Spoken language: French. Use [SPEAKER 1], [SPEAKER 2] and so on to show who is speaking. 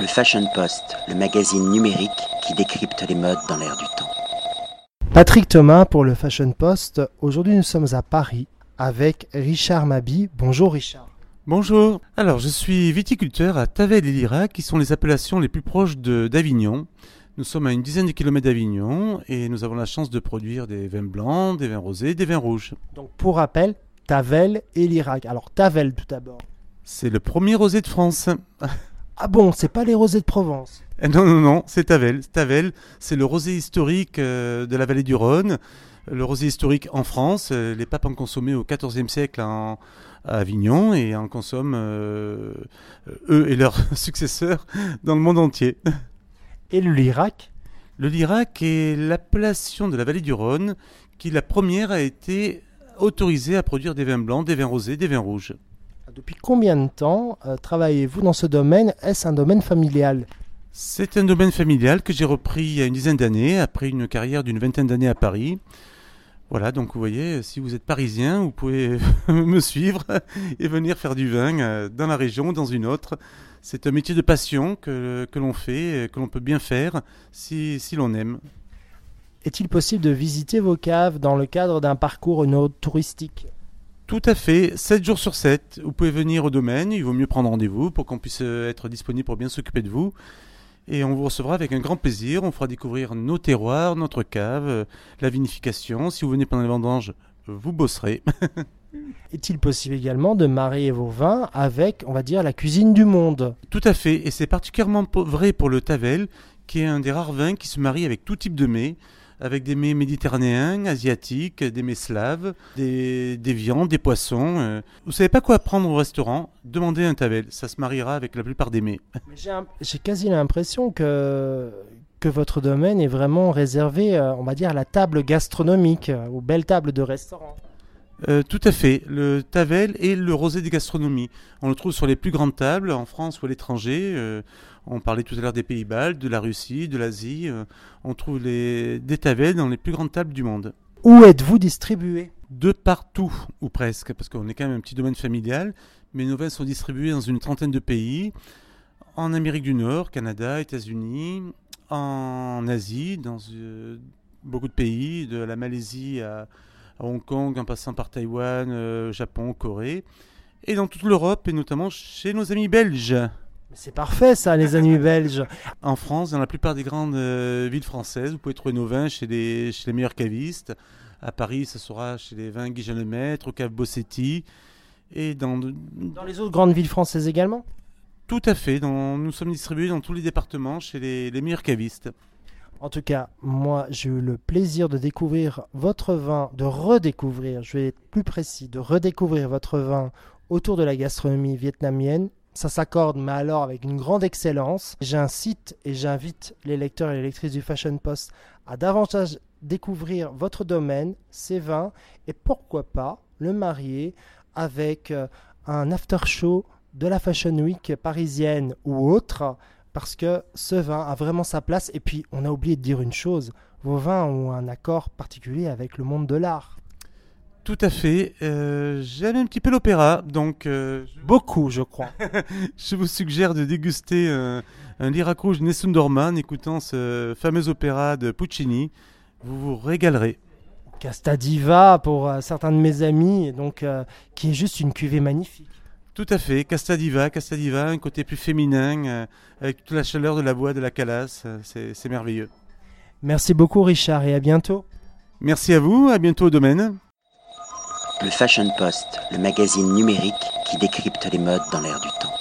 [SPEAKER 1] Le Fashion Post, le magazine numérique qui décrypte les modes dans l'air du temps.
[SPEAKER 2] Patrick Thomas pour le Fashion Post. Aujourd'hui, nous sommes à Paris avec Richard Mabi. Bonjour Richard.
[SPEAKER 3] Bonjour. Alors, je suis viticulteur à Tavel et Lira, qui sont les appellations les plus proches de- d'Avignon. Nous sommes à une dizaine de kilomètres d'Avignon et nous avons la chance de produire des vins blancs, des vins rosés, des vins rouges.
[SPEAKER 2] Donc pour rappel, Tavel et l'Irak. Alors Tavel tout d'abord.
[SPEAKER 3] C'est le premier rosé de France.
[SPEAKER 2] Ah bon, c'est pas les rosés de Provence.
[SPEAKER 3] Eh Non, non, non, c'est Tavel. Tavel, c'est le rosé historique euh, de la vallée du Rhône. Le rosé historique en France. Euh, Les papes en consommaient au XIVe siècle en, à Avignon et en consomment, euh, eux et leurs successeurs, dans le monde entier.
[SPEAKER 2] Et le l'Irak
[SPEAKER 3] Le Lirac est l'appellation de la vallée du Rhône qui, la première, a été autorisée à produire des vins blancs, des vins rosés, des vins rouges.
[SPEAKER 2] Depuis combien de temps euh, travaillez-vous dans ce domaine? Est-ce un domaine familial?
[SPEAKER 3] C'est un domaine familial que j'ai repris il y a une dizaine d'années, après une carrière d'une vingtaine d'années à Paris. Voilà, donc vous voyez, si vous êtes parisien, vous pouvez me suivre et venir faire du vin euh, dans la région ou dans une autre. C'est un métier de passion que, que l'on fait, euh, que l'on peut bien faire si, si l'on aime.
[SPEAKER 2] Est-il possible de visiter vos caves dans le cadre d'un parcours touristique
[SPEAKER 3] Tout à fait, 7 jours sur 7. Vous pouvez venir au domaine, il vaut mieux prendre rendez-vous pour qu'on puisse euh, être disponible pour bien s'occuper de vous. Et on vous recevra avec un grand plaisir, on fera découvrir nos terroirs, notre cave, euh, la vinification. Si vous venez pendant les vendanges, vous bosserez.
[SPEAKER 2] Est-il possible également de marier vos vins avec, on va dire, la cuisine du monde?
[SPEAKER 3] Tout à fait, et c'est particulièrement vrai pour le Tavel, qui est un des rares vins qui se marie avec tout type de mets, avec des mets méditerranéens, asiatiques, des mets slaves, des, des viandes, des poissons. euh. Vous savez pas quoi prendre au restaurant? Demandez un Tavel, ça se mariera avec la plupart des mets.
[SPEAKER 2] J'ai quasi l'impression que, que votre domaine est vraiment réservé, euh, on va dire, à la table gastronomique, euh, aux belles tables de restaurant.
[SPEAKER 3] Euh, tout à fait. Le Tavel est le rosé des gastronomies. On le trouve sur les plus grandes tables, en France ou à l'étranger. Euh, on parlait tout à l'heure des Pays-Bas, de la Russie, de l'Asie. Euh, on trouve les, des Tavel dans les plus grandes tables du monde.
[SPEAKER 2] Où êtes-vous distribué?
[SPEAKER 3] De partout, ou presque, parce qu'on est quand même un petit domaine familial, mais nos vins sont distribués dans une trentaine de pays. En Amérique du Nord, Canada, États-Unis, en Asie, dans beaucoup de pays, de la Malaisie à, à Hong Kong, en passant par Taïwan, euh, Japon, Corée, et dans toute l'Europe, et notamment chez nos amis belges.
[SPEAKER 2] C'est parfait ça, les amis belges.
[SPEAKER 3] En France, dans la plupart des grandes euh, villes françaises, vous pouvez trouver nos vins chez les, chez les meilleurs cavistes. À Paris, ce sera chez les vins Guy Lemaître, au Cave Bossetti. Et dans,
[SPEAKER 2] Dans les autres grandes villes françaises également?
[SPEAKER 3] Tout à fait, dans- nous sommes distribués dans tous les départements chez les, les meilleurs cavistes.
[SPEAKER 2] En tout cas, moi, j'ai eu le plaisir de découvrir votre vin, de redécouvrir, je vais être plus précis, de redécouvrir votre vin autour de la gastronomie vietnamienne. Ça s'accorde, mais alors avec une grande excellence. J'incite et j'invite les lecteurs et les lectrices du Fashion Post à davantage découvrir votre domaine, ses vins, et pourquoi pas le marier avec euh, un after show de la Fashion Week parisienne ou autre parce que ce vin a vraiment sa place. Et puis, on a oublié de dire une chose, vos vins ont un accord particulier avec le monde de l'art.
[SPEAKER 3] Tout à fait. Euh, J'aime un petit peu l'opéra, donc euh,
[SPEAKER 2] Beaucoup, je crois.
[SPEAKER 3] je vous suggère de déguster un, un Lyrac rouge Nessun Dorma en écoutant ce fameux opéra de Puccini. Vous vous régalerez.
[SPEAKER 2] Casta Diva pour euh, certains de mes amis, donc qui est juste une cuvée magnifique.
[SPEAKER 3] Tout à fait, Casta Diva, Casta Diva, un côté plus féminin, euh, avec toute la chaleur de la voix de la calasse, euh, c'est c'est merveilleux.
[SPEAKER 2] Merci beaucoup, Richard, et à bientôt.
[SPEAKER 3] Merci à vous, à bientôt au domaine.
[SPEAKER 1] Le Fashion Post, le magazine numérique qui décrypte les modes dans l'air du temps.